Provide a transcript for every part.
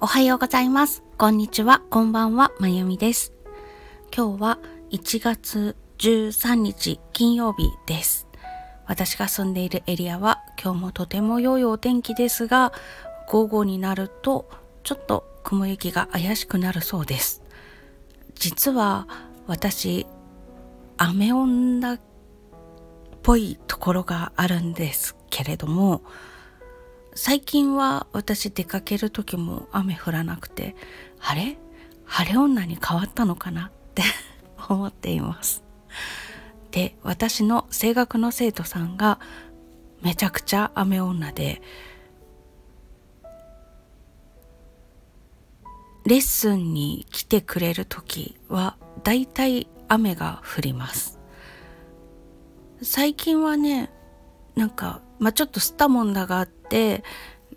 おはようございます。こんにちは。こんばんは。まゆみです。今日は1月13日金曜日です。私が住んでいるエリアは今日もとても良いお天気ですが、午後になるとちょっと雲行きが怪しくなるそうです。実は私、雨女っぽいところがあるんですけれども、最近は私出かける時も雨降らなくてあれ？晴れ女に変わったのかなって 思っています。で私の声楽の生徒さんがめちゃくちゃ雨女でレッスンに来てくれる時はだいたい雨が降ります。最近はねなんかまあ、ちょっと吸ったもんだがあって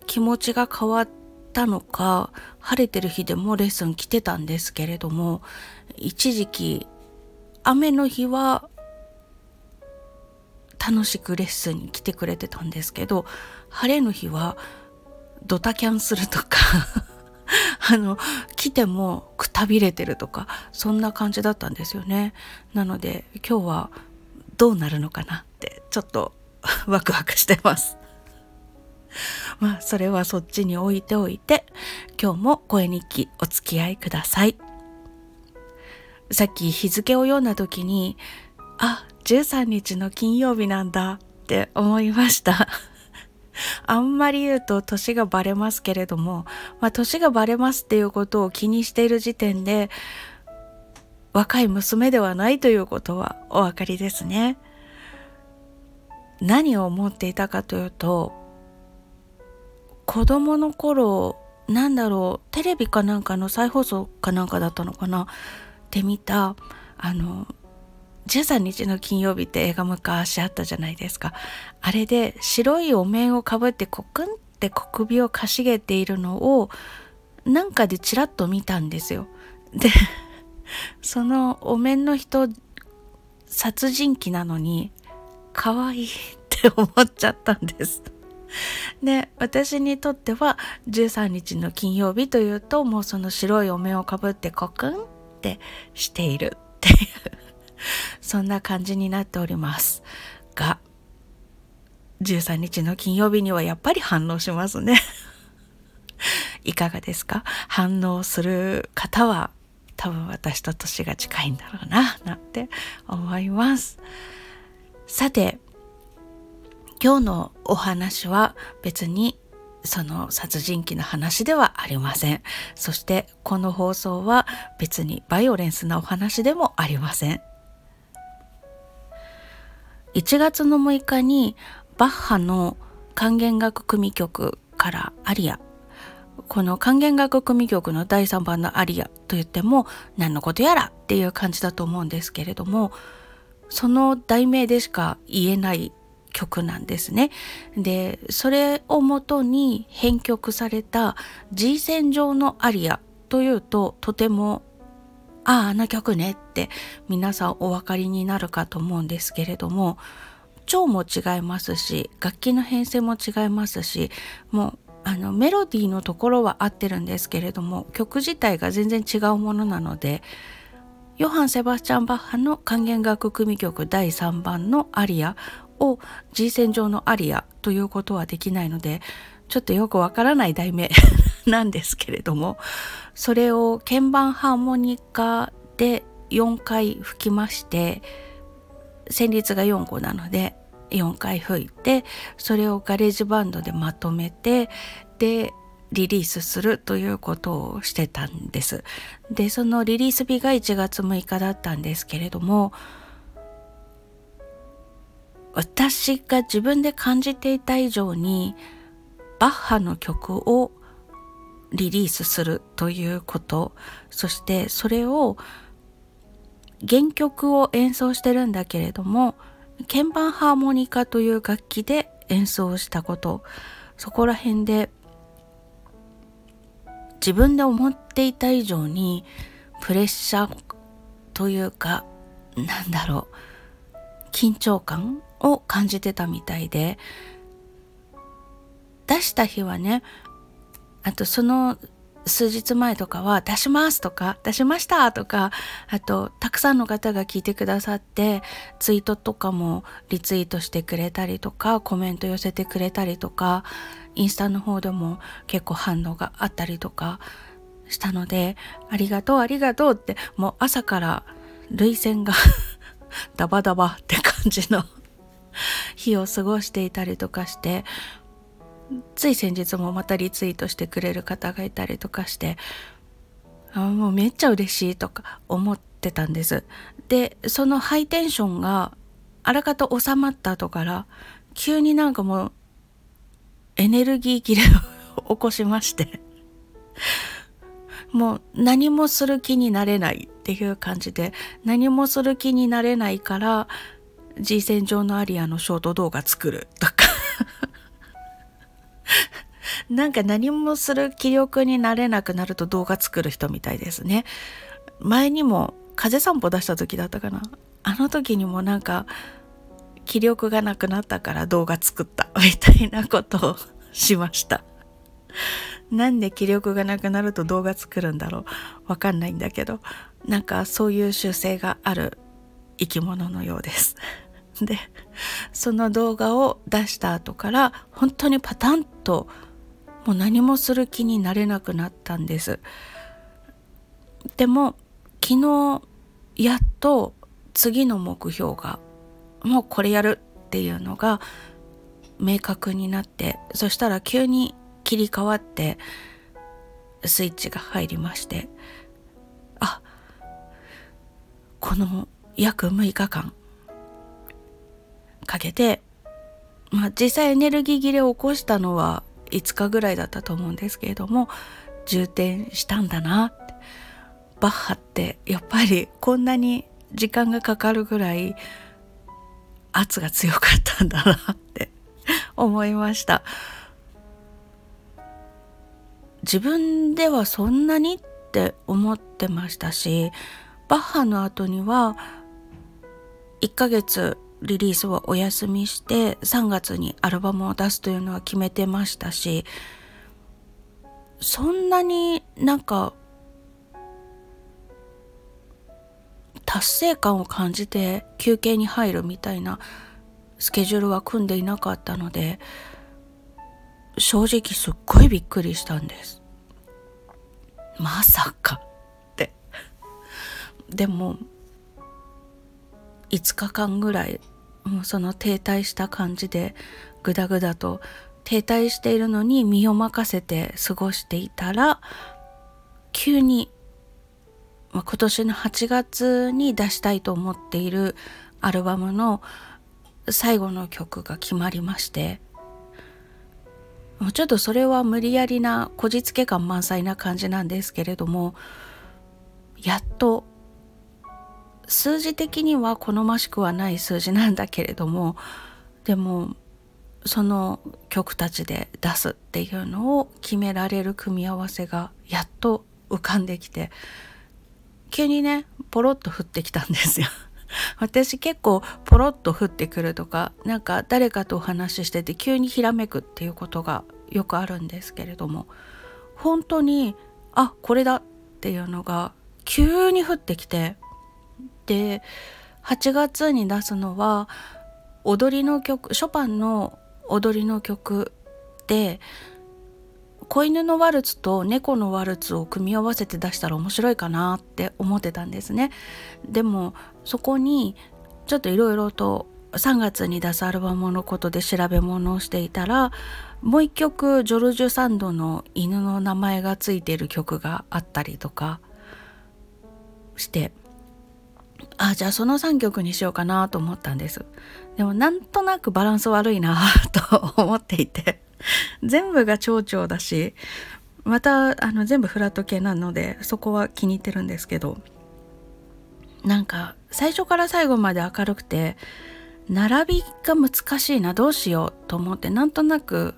気持ちが変わったのか晴れてる日でもレッスン来てたんですけれども一時期雨の日は楽しくレッスンに来てくれてたんですけど晴れの日はドタキャンするとか あの来てもくたびれてるとかそんな感じだったんですよねなので今日はどうなるのかなってちょっとワクワクしてます。まあそれはそっちに置いておいて今日も声日記お付き合いください。さっき日付を読んだ時にあ13日の金曜日なんだって思いました。あんまり言うと年がバレますけれども、まあ年がバレますっていうことを気にしている時点で若い娘ではないということはお分かりですね。何を思っていたかというと子供の頃なんだろうテレビかなんかの再放送かなんかだったのかな？って見たあの13日の金曜日って映画昔あったじゃないですか。あれで白いお面をかぶってコクンって小首をかしげているのをなんかでちらっと見たんですよ。で そのお面の人殺人鬼なのに可愛いって思っちゃったんです。で私にとっては13日の金曜日というともうその白いお面をかぶってコクンってしているっていう そんな感じになっております。が13日の金曜日にはやっぱり反応しますね。いかがですか？反応する方は多分私と年が近いんだろうななんて思います。さて今日のお話は別にその殺人鬼の話ではありません。そしてこの放送は別にバイオレンスなお話でもありません。1月の6日にバッハの管弦楽組曲からアリアこの管弦楽組曲の第3番のアリアと言っても何のことやらっていう感じだと思うんですけれどもその題名でしか言えない曲なんですね。でそれをもとに編曲された G 線上のアリアというととてもあああの曲ねって皆さんお分かりになるかと思うんですけれども調も違いますし楽器の編成も違いますしもうあのメロディーのところは合ってるんですけれども曲自体が全然違うものなのでヨハン・セバスチャン・バッハの管弦楽組曲第3番のアリアを G 線上のアリアということはできないのでちょっとよくわからない題名 なんですけれどもそれを鍵盤ハーモニカで4回吹きまして旋律が4個なので4回吹いてそれを GarageBand でまとめてでリリースするということをしてたんです。でそのリリース日が1月6日だったんですけれども私が自分で感じていた以上にバッハの曲をリリースするということそしてそれを原曲を演奏してるんだけれども鍵盤ハーモニカという楽器で演奏したことそこら辺で自分で思っていた以上にプレッシャーというかなんだろう緊張感を感じてたみたいで出した日はねあとその数日前とかは出しますとか出しましたとかあとたくさんの方が聞いてくださってツイートとかもリツイートしてくれたりとかコメント寄せてくれたりとかインスタの方でも結構反応があったりとかしたのでありがとうありがとうってもう朝から涙腺が ダバダバって感じの日を過ごしていたりとかしてつい先日もまたリツイートしてくれる方がいたりとかしてあもうめっちゃ嬉しいとか思ってたんです。でそのハイテンションがあらかた収まった後から急になんかもうエネルギー切れを起こしまして もう何もする気になれないっていう感じで何もする気になれないから G 線上のアリアのショート動画作るとか なんか何もする気力になれなくなると動画作る人みたいですね。前にも風散歩出した時だったかな。あの時にもなんか気力がなくなったから動画作ったみたいなことをしました。なんで気力がなくなると動画作るんだろうわかんないんだけどなんかそういう習性がある生き物のようです。でその動画を出した後から本当にパタンともう何もする気になれなくなったんですでも昨日やっと次の目標がもうこれやるっていうのが明確になってそしたら急に切り替わってスイッチが入りましてあこの約6日間。かけてまあ実際エネルギー切れを起こしたのは5日ぐらいだったと思うんですけれども充填したんだなって。バッハってやっぱりこんなに時間がかかるぐらい圧が強かったんだなって 思いました。自分ではそんなにって思ってましたしバッハの後には1ヶ月リリースはお休みして3月にアルバムを出すというのは決めてましたしそんなになんか達成感を感じて休憩に入るみたいなスケジュールは組んでいなかったので正直すっごいびっくりしたんです。まさかって。でも5日間ぐらいもうその停滞した感じでグダグダと停滞しているのに身を任せて過ごしていたら急に、まあ、今年の8月に出したいと思っているアルバムの最後の曲が決まりましてもうちょっとそれは無理やりなこじつけ感満載な感じなんですけれどもやっと数字的には好ましくはない数字なんだけれどもでもその曲たちで出すっていうのを決められる組み合わせがやっと浮かんできて急にねポロッと降ってきたんですよ。私結構ポロッと降ってくるとかなんか誰かとお話ししてて急にひらめくっていうことがよくあるんですけれども本当にあこれだっていうのが急に降ってきてで8月に出すのは踊りの曲ショパンの踊りの曲で子犬のワルツと猫のワルツを組み合わせて出したら面白いかなって思ってたんですね。でもそこにちょっといろいろと3月に出すアルバムのことで調べ物をしていたらもう一曲ジョルジュ・サンドの犬の名前がついている曲があったりとかしてあじゃあその3曲にしようかなと思ったんです。でもなんとなくバランス悪いな と思っていて。全部が蝶々だしまたあの全部フラット系なのでそこは気に入ってるんですけど。なんか最初から最後まで明るくて並びが難しいなどうしようと思ってなんとなく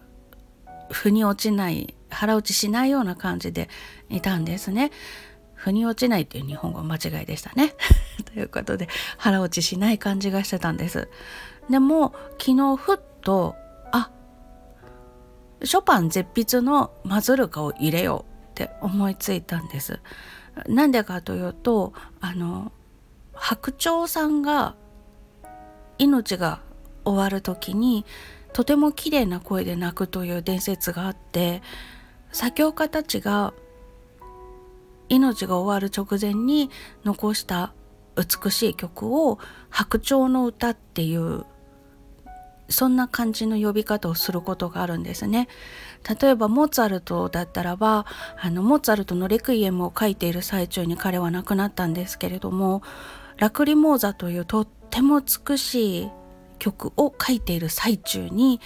腑に落ちない腹落ちしないような感じでいたんですね。腑に落ちないっていう日本語間違いでしたね。ということで腹落ちしない感じがしてたんです。でも昨日ふっとあショパン絶筆のマズルカを入れようって思いついたんです。なんでかというとあの白鳥さんが命が終わる時にとても綺麗な声で泣くという伝説があって作曲家たちが命が終わる直前に残した美しい曲を「白鳥の歌」っていうそんな感じの呼び方をすることがあるんですね。例えばモーツァルトだったらばあのモーツァルトのレクイエムを書いている最中に彼は亡くなったんですけれどもラクリモーザというとっても美しい曲を書いている最中に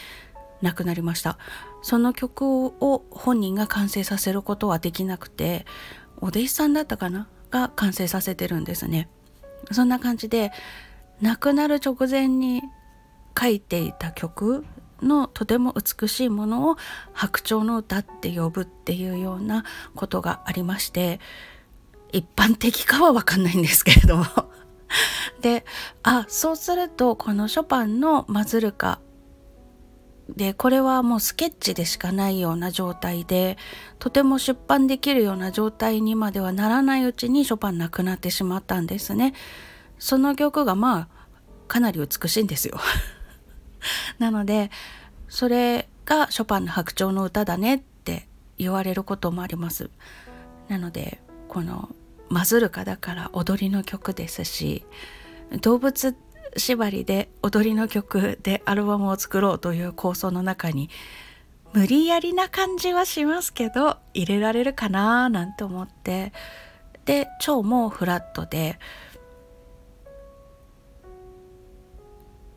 亡くなりましたその曲を本人が完成させることはできなくてお弟子さんだったかな？が完成させてるんですね。そんな感じで亡くなる直前に書いていた曲のとても美しいものを白鳥の歌って呼ぶっていうようなことがありまして一般的かは分かんないんですけれども。であそうするとこのショパンの「マズルカ」でこれはもうスケッチでしかないような状態でとても出版できるような状態にまではならないうちにショパン亡くなってしまったんですね。その曲がまあかなり美しいんですよ。なのでそれがショパンの白鳥の歌だねって言われることもあります。なのでこのマズルカだから踊りの曲ですし動物縛りで踊りの曲でアルバムを作ろうという構想の中に無理やりな感じはしますけど入れられるかななんて思って。で蝶もフラットで。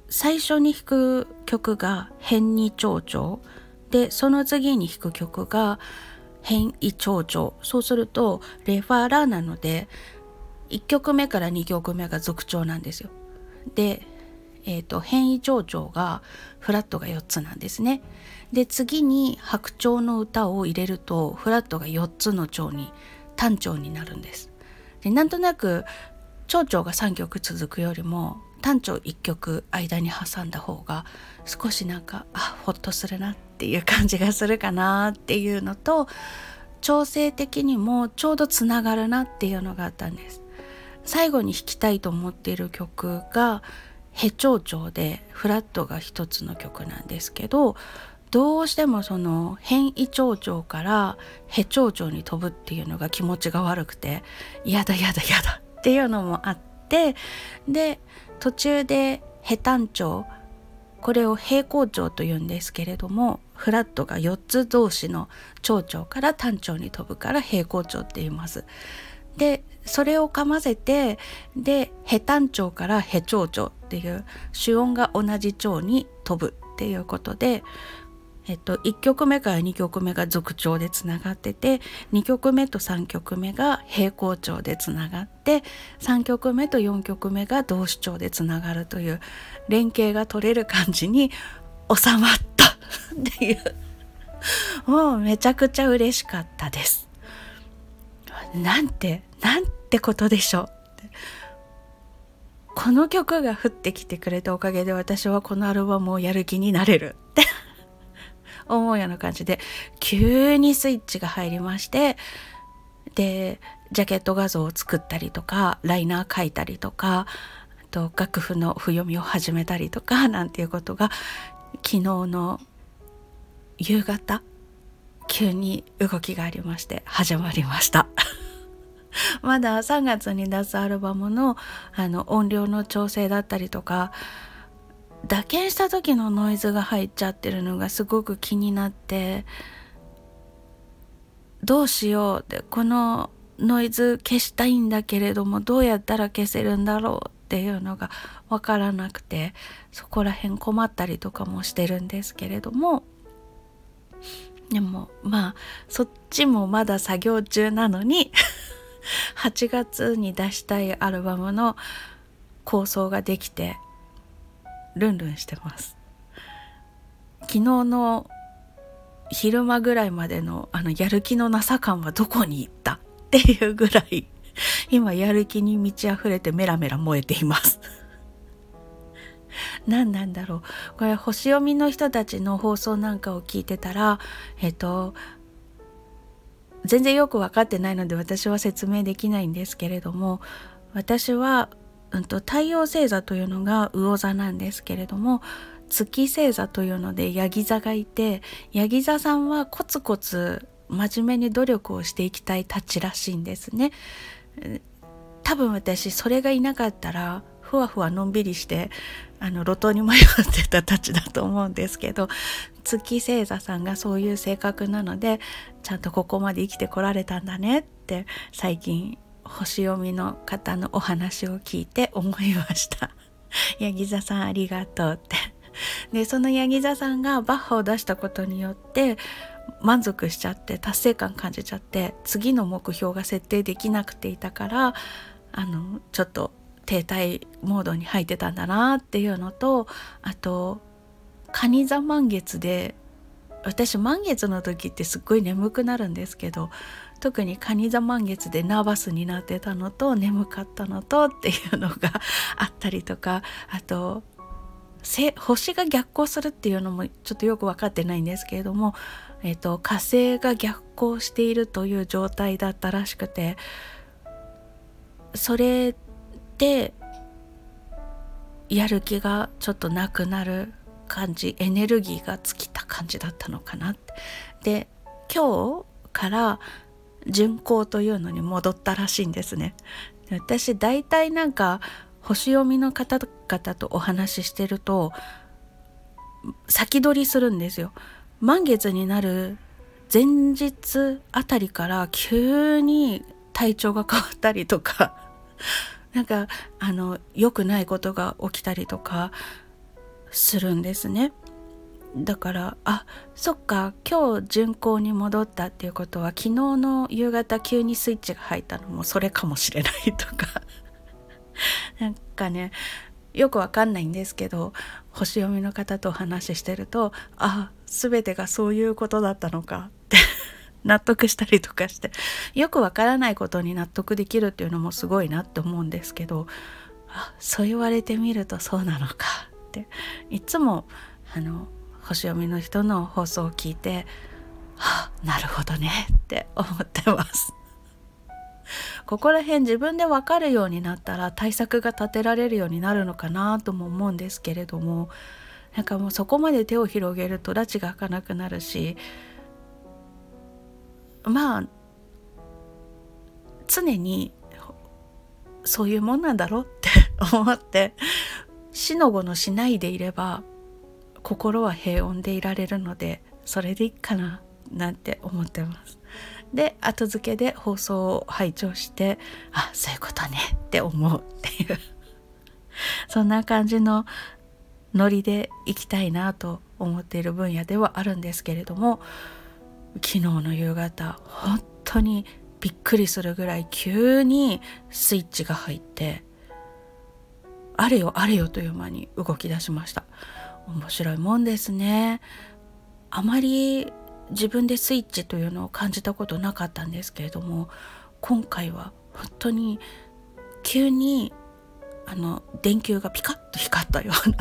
最初に弾く曲が変に蝶々。でその次に弾く曲が変異蝶々。そうするとレファーラーなので1曲目から2曲目が続調なんですよ。で、えーと、変異蝶々がフラットが4つなんですね。で次に白鳥の歌を入れるとフラットが4つの蝶に単調になるんです。でなんとなく蝶々が3曲続くよりも単調1曲間に挟んだ方が少しなんかあほっとするなっていう感じがするかなっていうのと調整的にもちょうどつながるなっていうのがあったんです最後に弾きたいと思っている曲がヘチョウチョウでフラットが一つの曲なんですけどどうしてもその変異蝶々からヘチョウチョウに飛ぶっていうのが気持ちが悪くて嫌だ嫌だ嫌だっていうのもあってで途中でヘタンチョウこれを平行蝶というんですけれどもフラットが4つ同士の蝶々から単調に飛ぶから平行蝶って言います。でそれをかませてでヘタンチョウからヘチョウチョウっていう主音が同じ蝶に飛ぶっていうことでえっと、1曲目から2曲目が続調でつながってて2曲目と3曲目が平行調でつながって3曲目と4曲目が同主調でつながるという連携が取れる感じに収まったっていうもうめちゃくちゃ嬉しかったです。なんてなんてことでしょう。この曲が降ってきてくれたおかげで私はこのアルバムをやる気になれるって 思うような感じで急にスイッチが入りましてでジャケット画像を作ったりとかライナー書いたりとかと楽譜の譜読みを始めたりとかなんていうことが昨日の夕方急に動きがありまして始まりました。まだ3月に出すアルバムのあの音量の調整だったりとか打鍵した時のノイズが入っちゃってるのがすごく気になってどうしようってこのノイズ消したいんだけれどもどうやったら消せるんだろうっていうのが分からなくてそこら辺困ったりとかもしてるんですけれどもでもまあそっちもまだ作業中なのに 8月に出したいアルバムの構想ができてルンルンしてます。昨日の昼間ぐらいまでのあのやる気のなさ感はどこに行ったっていうぐらい今やる気に満ち溢れてメラメラ燃えています。何なんだろうこれ星読みの人たちの放送なんかを聞いてたらえっと全然よく分かってないので私は説明できないんですけれども私は、うんと、太陽星座というのが魚座なんですけれども月星座というのでヤギ座がいてヤギ座さんはコツコツ真面目に努力をしていきたいたちらしいんですね。多分私それがいなかったらふわふわのんびりしてあの路頭に迷ってたたちだと思うんですけど月星座さんがそういう性格なのでちゃんとここまで生きてこられたんだねって最近星読みの方のお話を聞いて 思いました。ヤギ座さんありがとうって。でそのヤギ座さんがバッハを出したことによって満足しちゃって達成感感じちゃって次の目標が設定できなくていたからあのちょっと停滞モードに入ってたんだなっていうのとあと蟹座満月で私満月の時ってすっごい眠くなるんですけど特に蟹座満月でナーバスになってたのと眠かったのとっていうのがあったりとかあと星が逆行するっていうのもちょっとよく分かってないんですけれども、えーと、火星が逆行しているという状態だったらしくてそれでやる気がちょっとなくなる感じエネルギーが尽きた感じだったのかなって。で今日から巡行というのに戻ったらしいんですね。私大体なんか星読みの方々とお話ししてると先取りするんですよ。満月になる前日あたりから急に体調が変わったりとかなんかあの良くないことが起きたりとかするんですね。だからあそっか今日巡行に戻ったっていうことは昨日の夕方急にスイッチが入ったのもそれかもしれないとか なんかねよくわかんないんですけど星読みの方とお話ししてるとあ全てがそういうことだったのか納得したりとかしてよくわからないことに納得できるっていうのもすごいなって思うんですけどあそう言われてみるとそうなのかって。いつもあの星読みの人の放送を聞いてあなるほどねって 思ってます。ここら辺自分で分かるようになったら対策が立てられるようになるのかなとも思うんですけれどもなんかもうそこまで手を広げると拉致が開かなくなるしまあ常にそういうもんなんだろうって思って死の子のしないでいれば心は平穏でいられるのでそれでいいかななんて思ってます。で後付けで放送を拝聴してあそういうことねって思うっていう そんな感じのノリでいきたいなと思っている分野ではあるんですけれども昨日の夕方本当にびっくりするぐらい急にスイッチが入ってあれよあれよという間に動き出しました。面白いもんですね。あまり自分でスイッチというのを感じたことなかったんですけれども今回は本当に急にあの電球がピカッと光ったような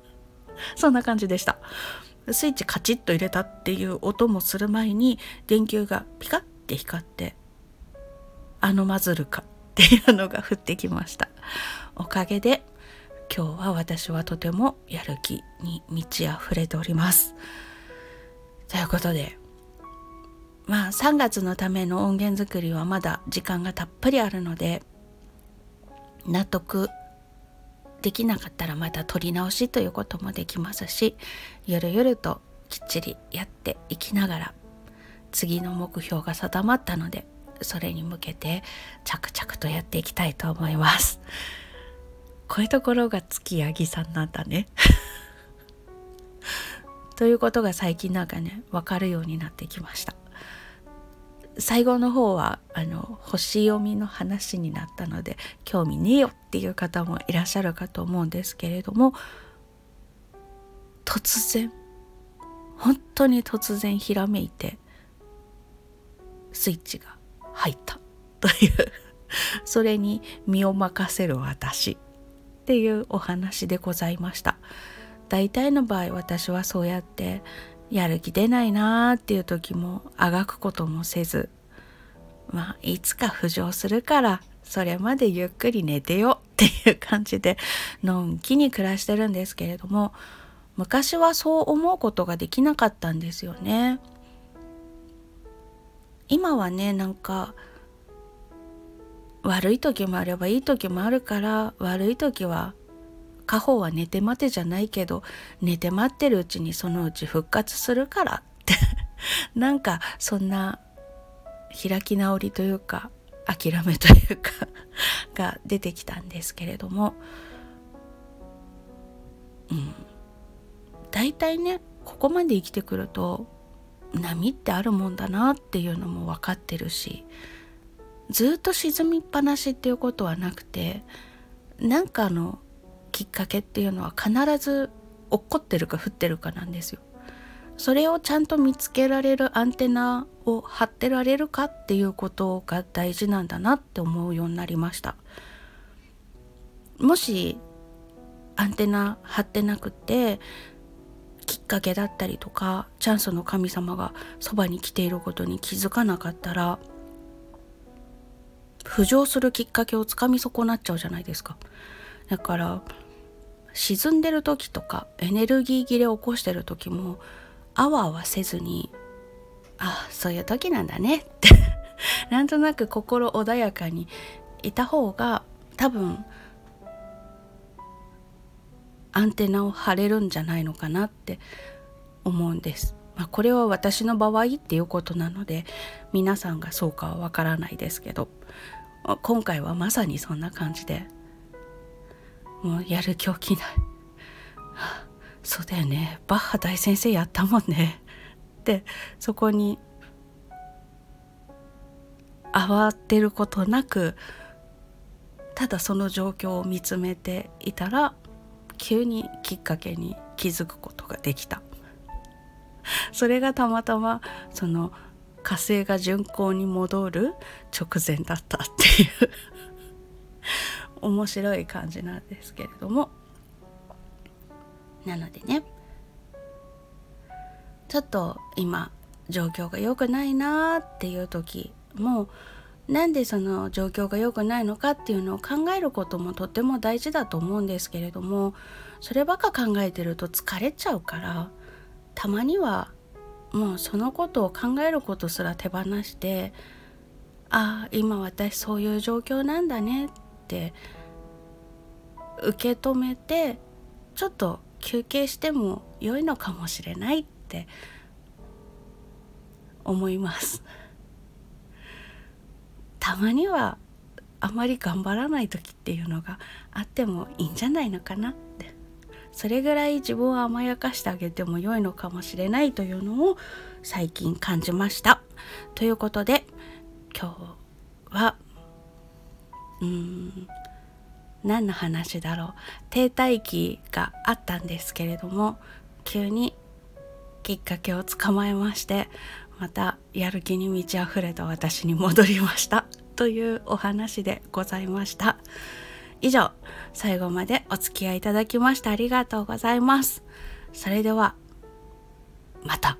そんな感じでした。スイッチカチッと入れたっていう音もする前に電球がピカッて光ってあのマズルかっていうのが降ってきました。おかげで今日は私はとてもやる気に満ち溢れております。ということでまあ3月のための音源作りはまだ時間がたっぷりあるので納得できなかったらまた撮り直しということもできますしゆるゆるときっちりやっていきながら次の目標が定まったのでそれに向けて着々とやっていきたいと思います。こういうところが月ヤギさんなんだね ということが最近なんかね分かるようになってきました最後の方はあの星読みの話になったので興味ねえよっていう方もいらっしゃるかと思うんですけれども突然本当に突然ひらめいてスイッチが入った。というそれに身を任せる私っていうお話でございました。大体の場合私はそうやってやる気出ないなーっていう時もあがくこともせずまあいつか浮上するからそれまでゆっくり寝てよっていう感じでのんきに暮らしてるんですけれども昔はそう思うことができなかったんですよね。今はねなんか悪い時もあればいい時もあるから悪い時は家宝は寝て待てじゃないけど寝て待ってるうちにそのうち復活するから。っ てなんかそんな開き直りというか諦めというか が出てきたんですけれども。うん。大体ねここまで生きてくると波ってあるもんだなっていうのも分かってるしずっと沈みっぱなしっていうことはなくて何かあのきっかけっていうのは必ず落っこってるか降ってるかなんですよ。それをちゃんと見つけられるアンテナを張ってられるかっていうことが大事なんだなって思うようになりました。もしアンテナ張ってなくてきっかけだったりとかチャンスの神様がそばに来ていることに気づかなかったら浮上するきっかけをつかみ損なっちゃうじゃないですかだから沈んでる時とかエネルギー切れを起こしてる時もあわあわせずにあそういう時なんだねって なんとなく心穏やかにいた方が多分アンテナを張れるんじゃないのかなって思うんです。まあ、これは私の場合っていうことなので皆さんがそうかはわからないですけど今回はまさにそんな感じでもうやる気起きない、そうだよね。バッハ大先生やったもんね。ってそこに慌てることなくただその状況を見つめていたら急にきっかけに気づくことができた。それがたまたまその火星が巡航に戻る直前だったっていう。面白い感じなんですけれども。なのでね。ちょっと今状況が良くないなっていう時もなんでその状況が良くないのかっていうのを考えることもとっても大事だと思うんですけれどもそればか考えてると疲れちゃうからたまにはもうそのことを考えることすら手放してああ今私そういう状況なんだねって受け止めてちょっと休憩しても良いのかもしれないって思います。たまにはあまり頑張らない時っていうのがあってもいいんじゃないのかなって。それぐらい自分を甘やかしてあげても良いのかもしれないというのを最近感じました。ということで今日はうん。何の話だろう。停滞期があったんですけれども急にきっかけをつかまえましてまたやる気に満ち溢れた私に戻りました。というお話でございました。以上最後までお付き合いいただきましてありがとうございます。それではまた。